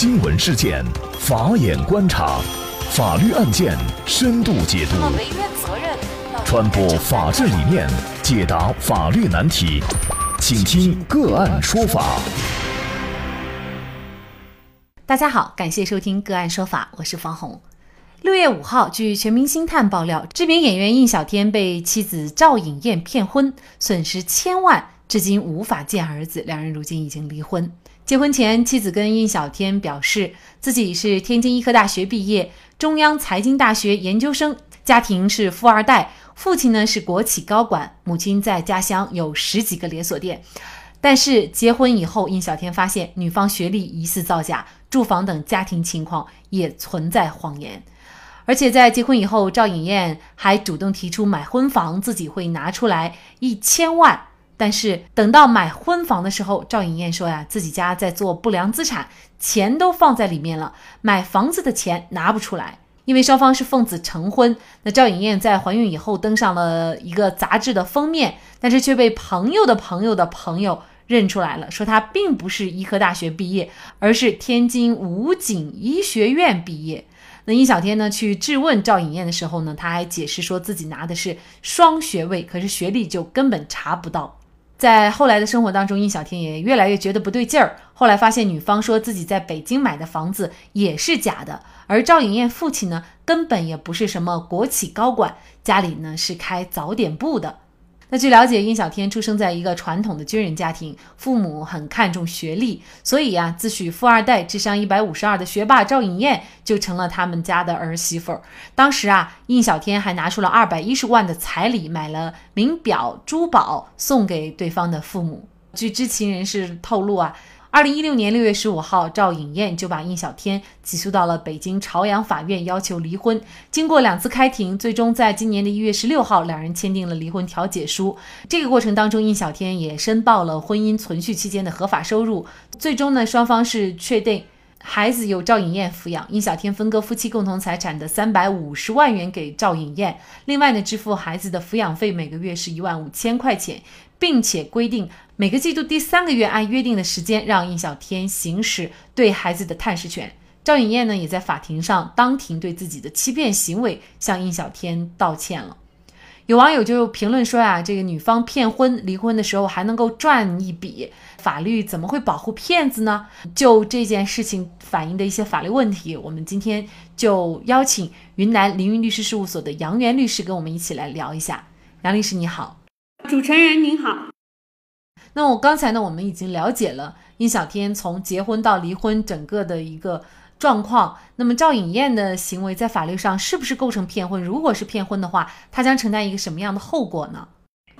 新闻事件，法眼观察，法律案件深度解读，责任传播法治理念，解答法律难题，请听个案说法。大家好，感谢收听个案说法，我是方红。六月五号，据全明星探爆料，知名演员印小天被妻子赵颖燕骗婚，损失千万，至今无法见儿子，两人如今已经离婚。结婚前，妻子跟印小天表示，自己是天津医科大学毕业，中央财经大学研究生，家庭是富二代，父亲呢是国企高管，母亲在家乡有十几个连锁店。但是结婚以后，印小天发现女方学历疑似造假，住房等家庭情况也存在谎言。而且在结婚以后，赵颖燕还主动提出买婚房，自己会拿出来一千万。但是等到买婚房的时候，赵颖燕说呀，自己家在做不良资产，钱都放在里面了，买房子的钱拿不出来。因为双方是奉子成婚，那赵颖燕在怀孕以后登上了一个杂志的封面，但是却被朋友的朋友的朋友认出来了，说她并不是医科大学毕业，而是天津武警医学院毕业。那殷小天呢？去质问赵颖燕的时候呢，他还解释说自己拿的是双学位，可是学历就根本查不到。在后来的生活当中，印小天也越来越觉得不对劲儿。后来发现女方说自己在北京买的房子也是假的，而赵颖燕父亲呢，根本也不是什么国企高管，家里呢是开早点部的。那据了解，印小天出生在一个传统的军人家庭，父母很看重学历，所以呀，自诩富二代、智商一百五十二的学霸赵颖燕就成了他们家的儿媳妇儿。当时啊，印小天还拿出了二百一十万的彩礼，买了名表、珠宝送给对方的父母。据知情人士透露啊。二零一六年六月十五号，赵颖燕就把印小天起诉到了北京朝阳法院，要求离婚。经过两次开庭，最终在今年的一月十六号，两人签订了离婚调解书。这个过程当中，印小天也申报了婚姻存续期间的合法收入。最终呢，双方是确定孩子由赵颖燕抚养，印小天分割夫妻共同财产的三百五十万元给赵颖燕，另外呢，支付孩子的抚养费每个月是一万五千块钱。并且规定每个季度第三个月按约定的时间让印小天行使对孩子的探视权。赵颖燕呢也在法庭上当庭对自己的欺骗行为向印小天道歉了。有网友就评论说呀，这个女方骗婚离婚的时候还能够赚一笔，法律怎么会保护骗子呢？就这件事情反映的一些法律问题，我们今天就邀请云南凌云律师事务所的杨元律师跟我们一起来聊一下。杨律师你好。主持人您好，那我刚才呢，我们已经了解了殷小天从结婚到离婚整个的一个状况。那么赵颖燕的行为在法律上是不是构成骗婚？如果是骗婚的话，她将承担一个什么样的后果呢？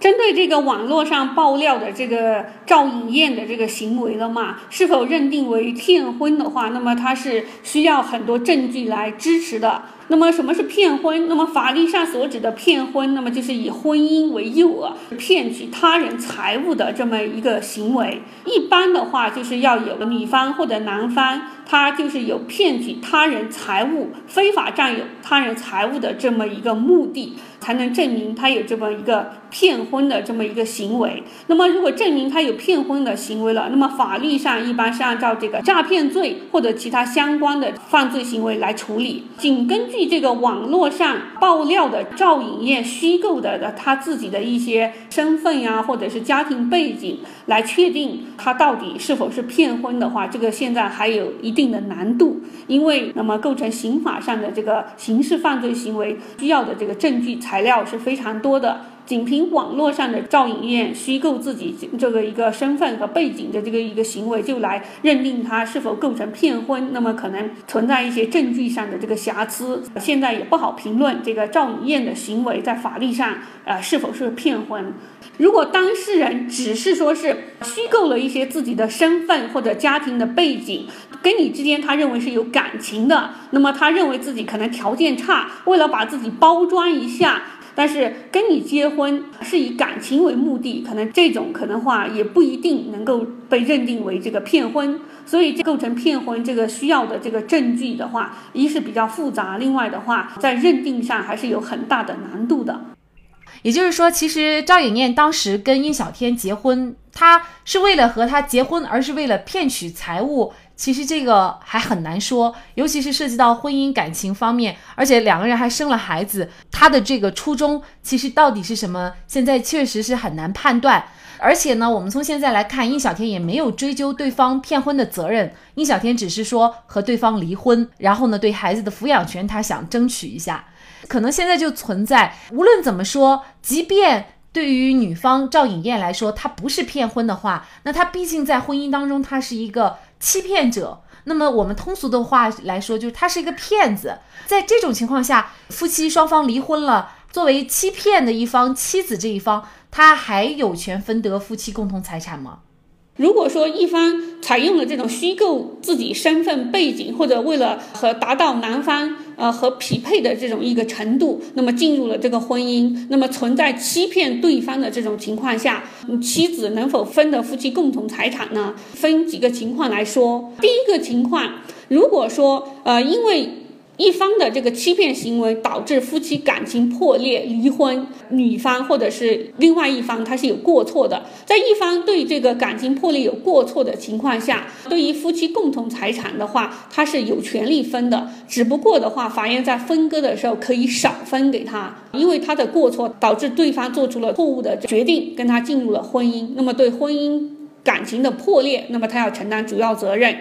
针对这个网络上爆料的这个赵颖燕的这个行为了嘛，是否认定为骗婚的话，那么它是需要很多证据来支持的。那么什么是骗婚？那么法律上所指的骗婚，那么就是以婚姻为诱饵，骗取他人财物的这么一个行为。一般的话，就是要有女方或者男方，他就是有骗取他人财物、非法占有他人财物的这么一个目的。才能证明他有这么一个骗婚的这么一个行为。那么，如果证明他有骗婚的行为了，那么法律上一般是按照这个诈骗罪或者其他相关的犯罪行为来处理。仅根据这个网络上爆料的赵颖燕虚构的的他自己的一些身份呀，或者是家庭背景来确定他到底是否是骗婚的话，这个现在还有一定的难度。因为那么构成刑法上的这个刑事犯罪行为需要的这个证据。材料是非常多的，仅凭网络上的赵颖燕虚构自己这个一个身份和背景的这个一个行为，就来认定他是否构成骗婚，那么可能存在一些证据上的这个瑕疵。现在也不好评论这个赵颖燕的行为在法律上呃是否是骗婚。如果当事人只是说是虚构了一些自己的身份或者家庭的背景，跟你之间他认为是有感情的，那么他认为自己可能条件差，为了把自己包装一下。但是跟你结婚是以感情为目的，可能这种可能话也不一定能够被认定为这个骗婚，所以构成骗婚这个需要的这个证据的话，一是比较复杂，另外的话在认定上还是有很大的难度的。也就是说，其实赵颖燕当时跟殷小天结婚，她是为了和他结婚，而是为了骗取财物。其实这个还很难说，尤其是涉及到婚姻感情方面，而且两个人还生了孩子，他的这个初衷其实到底是什么？现在确实是很难判断。而且呢，我们从现在来看，印小天也没有追究对方骗婚的责任，印小天只是说和对方离婚，然后呢，对孩子的抚养权他想争取一下。可能现在就存在，无论怎么说，即便对于女方赵颖燕来说，她不是骗婚的话，那她毕竟在婚姻当中，她是一个欺骗者。那么我们通俗的话来说，就是他是一个骗子。在这种情况下，夫妻双方离婚了，作为欺骗的一方，妻子这一方，他还有权分得夫妻共同财产吗？如果说一方采用了这种虚构自己身份背景，或者为了和达到男方呃和匹配的这种一个程度，那么进入了这个婚姻，那么存在欺骗对方的这种情况下，妻子能否分得夫妻共同财产呢？分几个情况来说，第一个情况，如果说呃因为一方的这个欺骗行为导致夫妻感情破裂、离婚，女方或者是另外一方他是有过错的，在一方对这个感情破裂有过错的情况下，对于夫妻共同财产的话，他是有权利分的。只不过的话，法院在分割的时候可以少分给他，因为他的过错导致对方做出了错误的决定，跟他进入了婚姻，那么对婚姻感情的破裂，那么他要承担主要责任。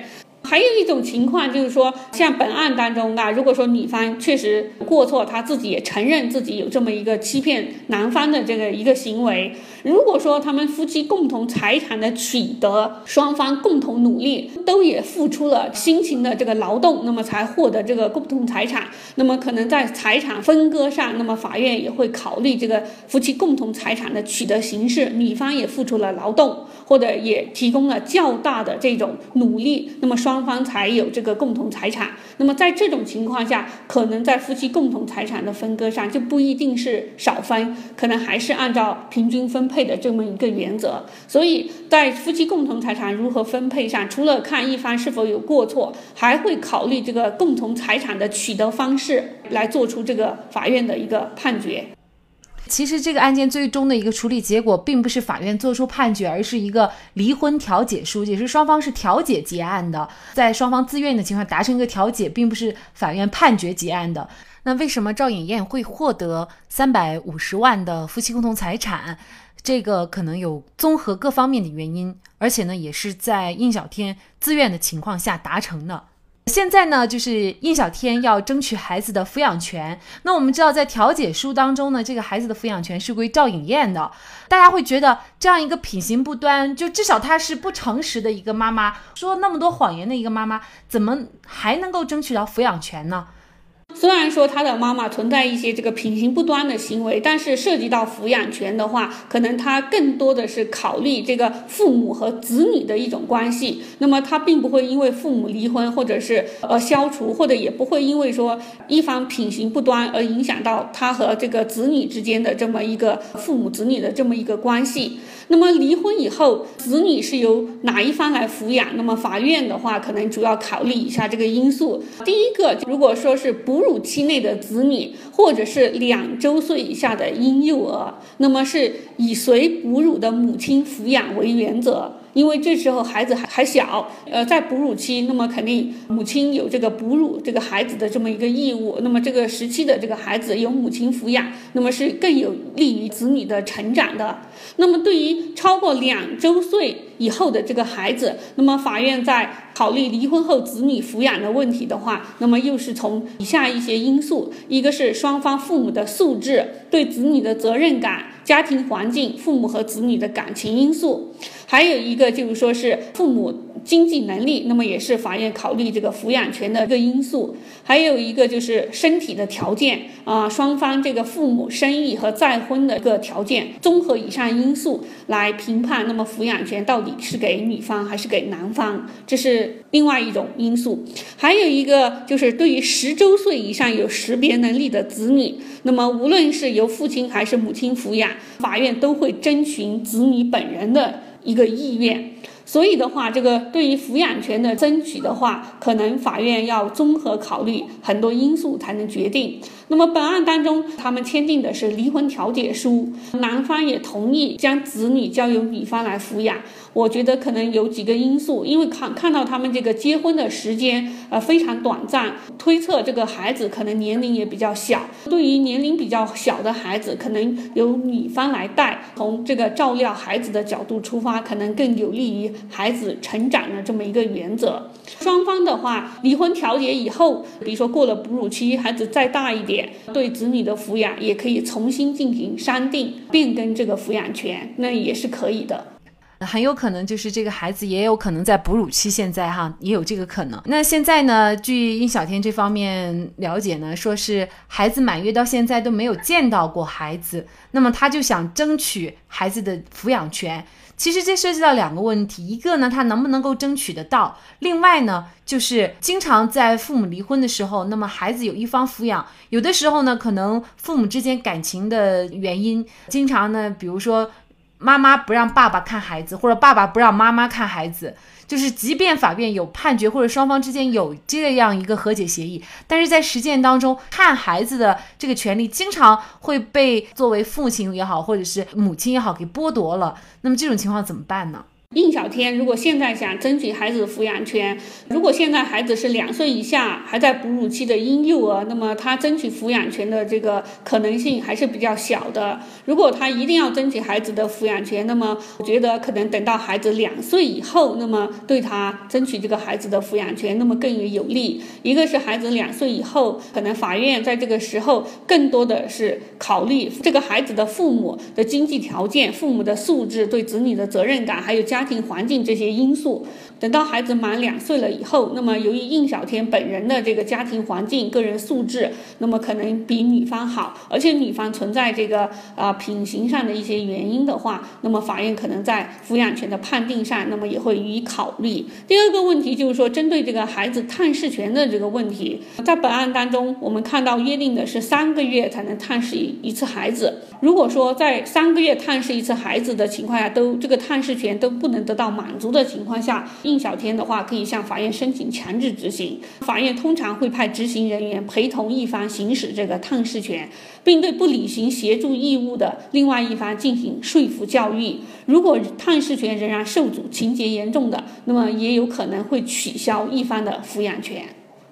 还有一种情况就是说，像本案当中的，如果说女方确实过错，她自己也承认自己有这么一个欺骗男方的这个一个行为。如果说他们夫妻共同财产的取得，双方共同努力，都也付出了辛勤的这个劳动，那么才获得这个共同财产，那么可能在财产分割上，那么法院也会考虑这个夫妻共同财产的取得形式，女方也付出了劳动，或者也提供了较大的这种努力，那么双。双方才有这个共同财产，那么在这种情况下，可能在夫妻共同财产的分割上就不一定是少分，可能还是按照平均分配的这么一个原则。所以在夫妻共同财产如何分配上，除了看一方是否有过错，还会考虑这个共同财产的取得方式，来做出这个法院的一个判决。其实这个案件最终的一个处理结果，并不是法院作出判决，而是一个离婚调解书，也是双方是调解结案的，在双方自愿的情况达成一个调解，并不是法院判决结案的。那为什么赵颖燕会获得三百五十万的夫妻共同财产？这个可能有综合各方面的原因，而且呢，也是在印小天自愿的情况下达成的。现在呢，就是印小天要争取孩子的抚养权。那我们知道，在调解书当中呢，这个孩子的抚养权是归赵颖燕的。大家会觉得这样一个品行不端，就至少她是不诚实的一个妈妈，说那么多谎言的一个妈妈，怎么还能够争取到抚养权呢？虽然说他的妈妈存在一些这个品行不端的行为，但是涉及到抚养权的话，可能他更多的是考虑这个父母和子女的一种关系。那么他并不会因为父母离婚或者是呃消除，或者也不会因为说一方品行不端而影响到他和这个子女之间的这么一个父母子女的这么一个关系。那么离婚以后，子女是由哪一方来抚养？那么法院的话，可能主要考虑以下这个因素。第一个，如果说是不哺乳期内的子女，或者是两周岁以下的婴幼儿，那么是以随哺乳的母亲抚养为原则。因为这时候孩子还还小，呃，在哺乳期，那么肯定母亲有这个哺乳这个孩子的这么一个义务。那么这个时期的这个孩子由母亲抚养，那么是更有利于子女的成长的。那么对于超过两周岁以后的这个孩子，那么法院在考虑离婚后子女抚养的问题的话，那么又是从以下一些因素：一个是双方父母的素质、对子女的责任感、家庭环境、父母和子女的感情因素。还有一个就是说是父母经济能力，那么也是法院考虑这个抚养权的一个因素。还有一个就是身体的条件啊，双方这个父母生育和再婚的一个条件，综合以上因素来评判，那么抚养权到底是给女方还是给男方，这是另外一种因素。还有一个就是对于十周岁以上有识别能力的子女，那么无论是由父亲还是母亲抚养，法院都会征询子女本人的。一个意愿，所以的话，这个对于抚养权的争取的话，可能法院要综合考虑很多因素才能决定。那么本案当中，他们签订的是离婚调解书，男方也同意将子女交由女方来抚养。我觉得可能有几个因素，因为看看到他们这个结婚的时间呃非常短暂，推测这个孩子可能年龄也比较小。对于年龄比较小的孩子，可能由女方来带，从这个照料孩子的角度出发，可能更有利于孩子成长的这么一个原则。双方的话，离婚调解以后，比如说过了哺乳期，孩子再大一点，对子女的抚养也可以重新进行商定，变更这个抚养权，那也是可以的。很有可能就是这个孩子也有可能在哺乳期，现在哈也有这个可能。那现在呢，据殷小天这方面了解呢，说是孩子满月到现在都没有见到过孩子，那么他就想争取孩子的抚养权。其实这涉及到两个问题，一个呢他能不能够争取得到，另外呢就是经常在父母离婚的时候，那么孩子有一方抚养，有的时候呢可能父母之间感情的原因，经常呢比如说。妈妈不让爸爸看孩子，或者爸爸不让妈妈看孩子，就是即便法院有判决，或者双方之间有这样一个和解协议，但是在实践当中，看孩子的这个权利经常会被作为父亲也好，或者是母亲也好给剥夺了。那么这种情况怎么办呢？应小天，如果现在想争取孩子的抚养权，如果现在孩子是两岁以下，还在哺乳期的婴幼儿，那么他争取抚养权的这个可能性还是比较小的。如果他一定要争取孩子的抚养权，那么我觉得可能等到孩子两岁以后，那么对他争取这个孩子的抚养权，那么更为有利。一个是孩子两岁以后，可能法院在这个时候更多的是考虑这个孩子的父母的经济条件、父母的素质、对子女的责任感，还有家。家庭环境这些因素，等到孩子满两岁了以后，那么由于应小天本人的这个家庭环境、个人素质，那么可能比女方好，而且女方存在这个啊品行上的一些原因的话，那么法院可能在抚养权的判定上，那么也会予以考虑。第二个问题就是说，针对这个孩子探视权的这个问题，在本案当中，我们看到约定的是三个月才能探视一次孩子。如果说在三个月探视一次孩子的情况下，都这个探视权都不。不能得到满足的情况下，应小天的话可以向法院申请强制执行。法院通常会派执行人员陪同一方行使这个探视权，并对不履行协助义务的另外一方进行说服教育。如果探视权仍然受阻，情节严重的，那么也有可能会取消一方的抚养权。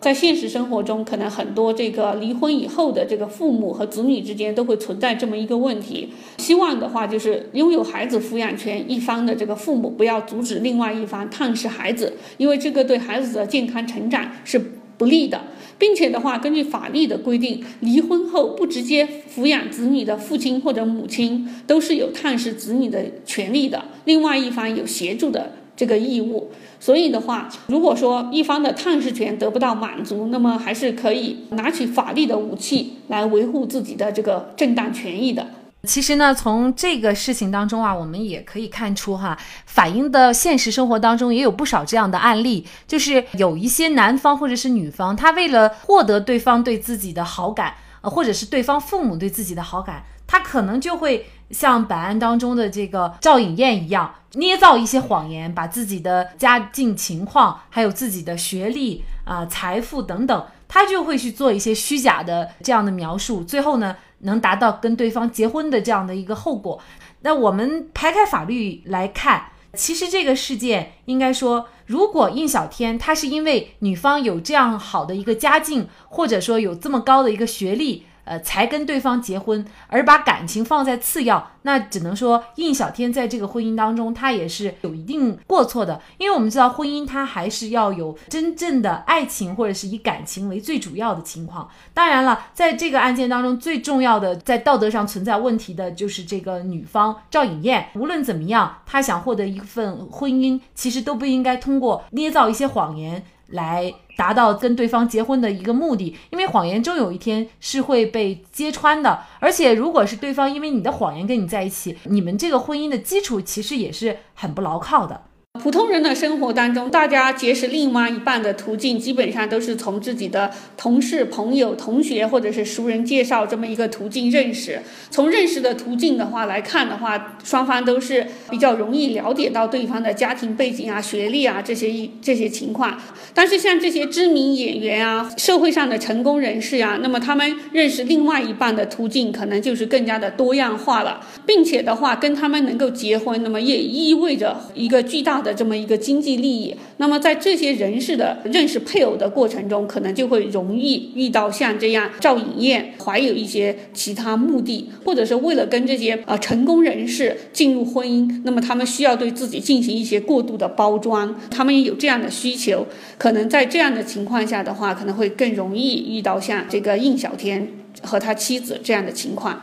在现实生活中，可能很多这个离婚以后的这个父母和子女之间都会存在这么一个问题。希望的话，就是拥有孩子抚养权一方的这个父母不要阻止另外一方探视孩子，因为这个对孩子的健康成长是不利的。并且的话，根据法律的规定，离婚后不直接抚养子女的父亲或者母亲都是有探视子女的权利的，另外一方有协助的。这个义务，所以的话，如果说一方的探视权得不到满足，那么还是可以拿起法律的武器来维护自己的这个正当权益的。其实呢，从这个事情当中啊，我们也可以看出哈，反映的现实生活当中也有不少这样的案例，就是有一些男方或者是女方，他为了获得对方对自己的好感，呃，或者是对方父母对自己的好感，他可能就会。像本案当中的这个赵颖燕一样，捏造一些谎言，把自己的家境情况、还有自己的学历啊、财富等等，他就会去做一些虚假的这样的描述，最后呢，能达到跟对方结婚的这样的一个后果。那我们排开法律来看，其实这个事件应该说，如果应小天他是因为女方有这样好的一个家境，或者说有这么高的一个学历。呃，才跟对方结婚，而把感情放在次要，那只能说应小天在这个婚姻当中，他也是有一定过错的。因为我们知道，婚姻它还是要有真正的爱情，或者是以感情为最主要的情况。当然了，在这个案件当中，最重要的在道德上存在问题的就是这个女方赵颖燕。无论怎么样，她想获得一份婚姻，其实都不应该通过捏造一些谎言。来达到跟对方结婚的一个目的，因为谎言终有一天是会被揭穿的。而且，如果是对方因为你的谎言跟你在一起，你们这个婚姻的基础其实也是很不牢靠的。普通人的生活当中，大家结识另外一半的途径，基本上都是从自己的同事、朋友、同学或者是熟人介绍这么一个途径认识。从认识的途径的话来看的话，双方都是比较容易了解到对方的家庭背景啊、学历啊这些一这些情况。但是像这些知名演员啊、社会上的成功人士啊，那么他们认识另外一半的途径可能就是更加的多样化了，并且的话跟他们能够结婚，那么也意味着一个巨大的。这么一个经济利益，那么在这些人士的认识配偶的过程中，可能就会容易遇到像这样赵颖燕怀有一些其他目的，或者是为了跟这些呃成功人士进入婚姻，那么他们需要对自己进行一些过度的包装，他们也有这样的需求，可能在这样的情况下的话，可能会更容易遇到像这个应小天和他妻子这样的情况。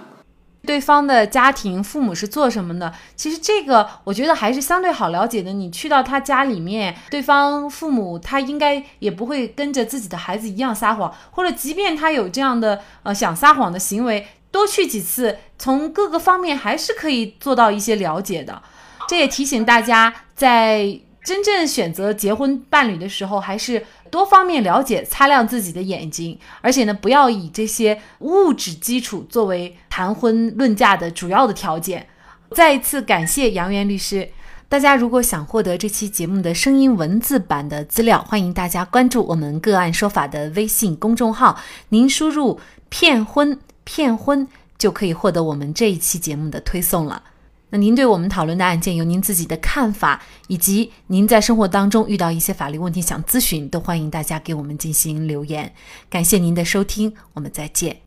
对方的家庭父母是做什么的？其实这个我觉得还是相对好了解的。你去到他家里面，对方父母他应该也不会跟着自己的孩子一样撒谎，或者即便他有这样的呃想撒谎的行为，多去几次，从各个方面还是可以做到一些了解的。这也提醒大家在。真正选择结婚伴侣的时候，还是多方面了解，擦亮自己的眼睛，而且呢，不要以这些物质基础作为谈婚论嫁的主要的条件。再一次感谢杨元律师。大家如果想获得这期节目的声音文字版的资料，欢迎大家关注我们个案说法的微信公众号，您输入“骗婚骗婚”就可以获得我们这一期节目的推送了。那您对我们讨论的案件有您自己的看法，以及您在生活当中遇到一些法律问题想咨询，都欢迎大家给我们进行留言。感谢您的收听，我们再见。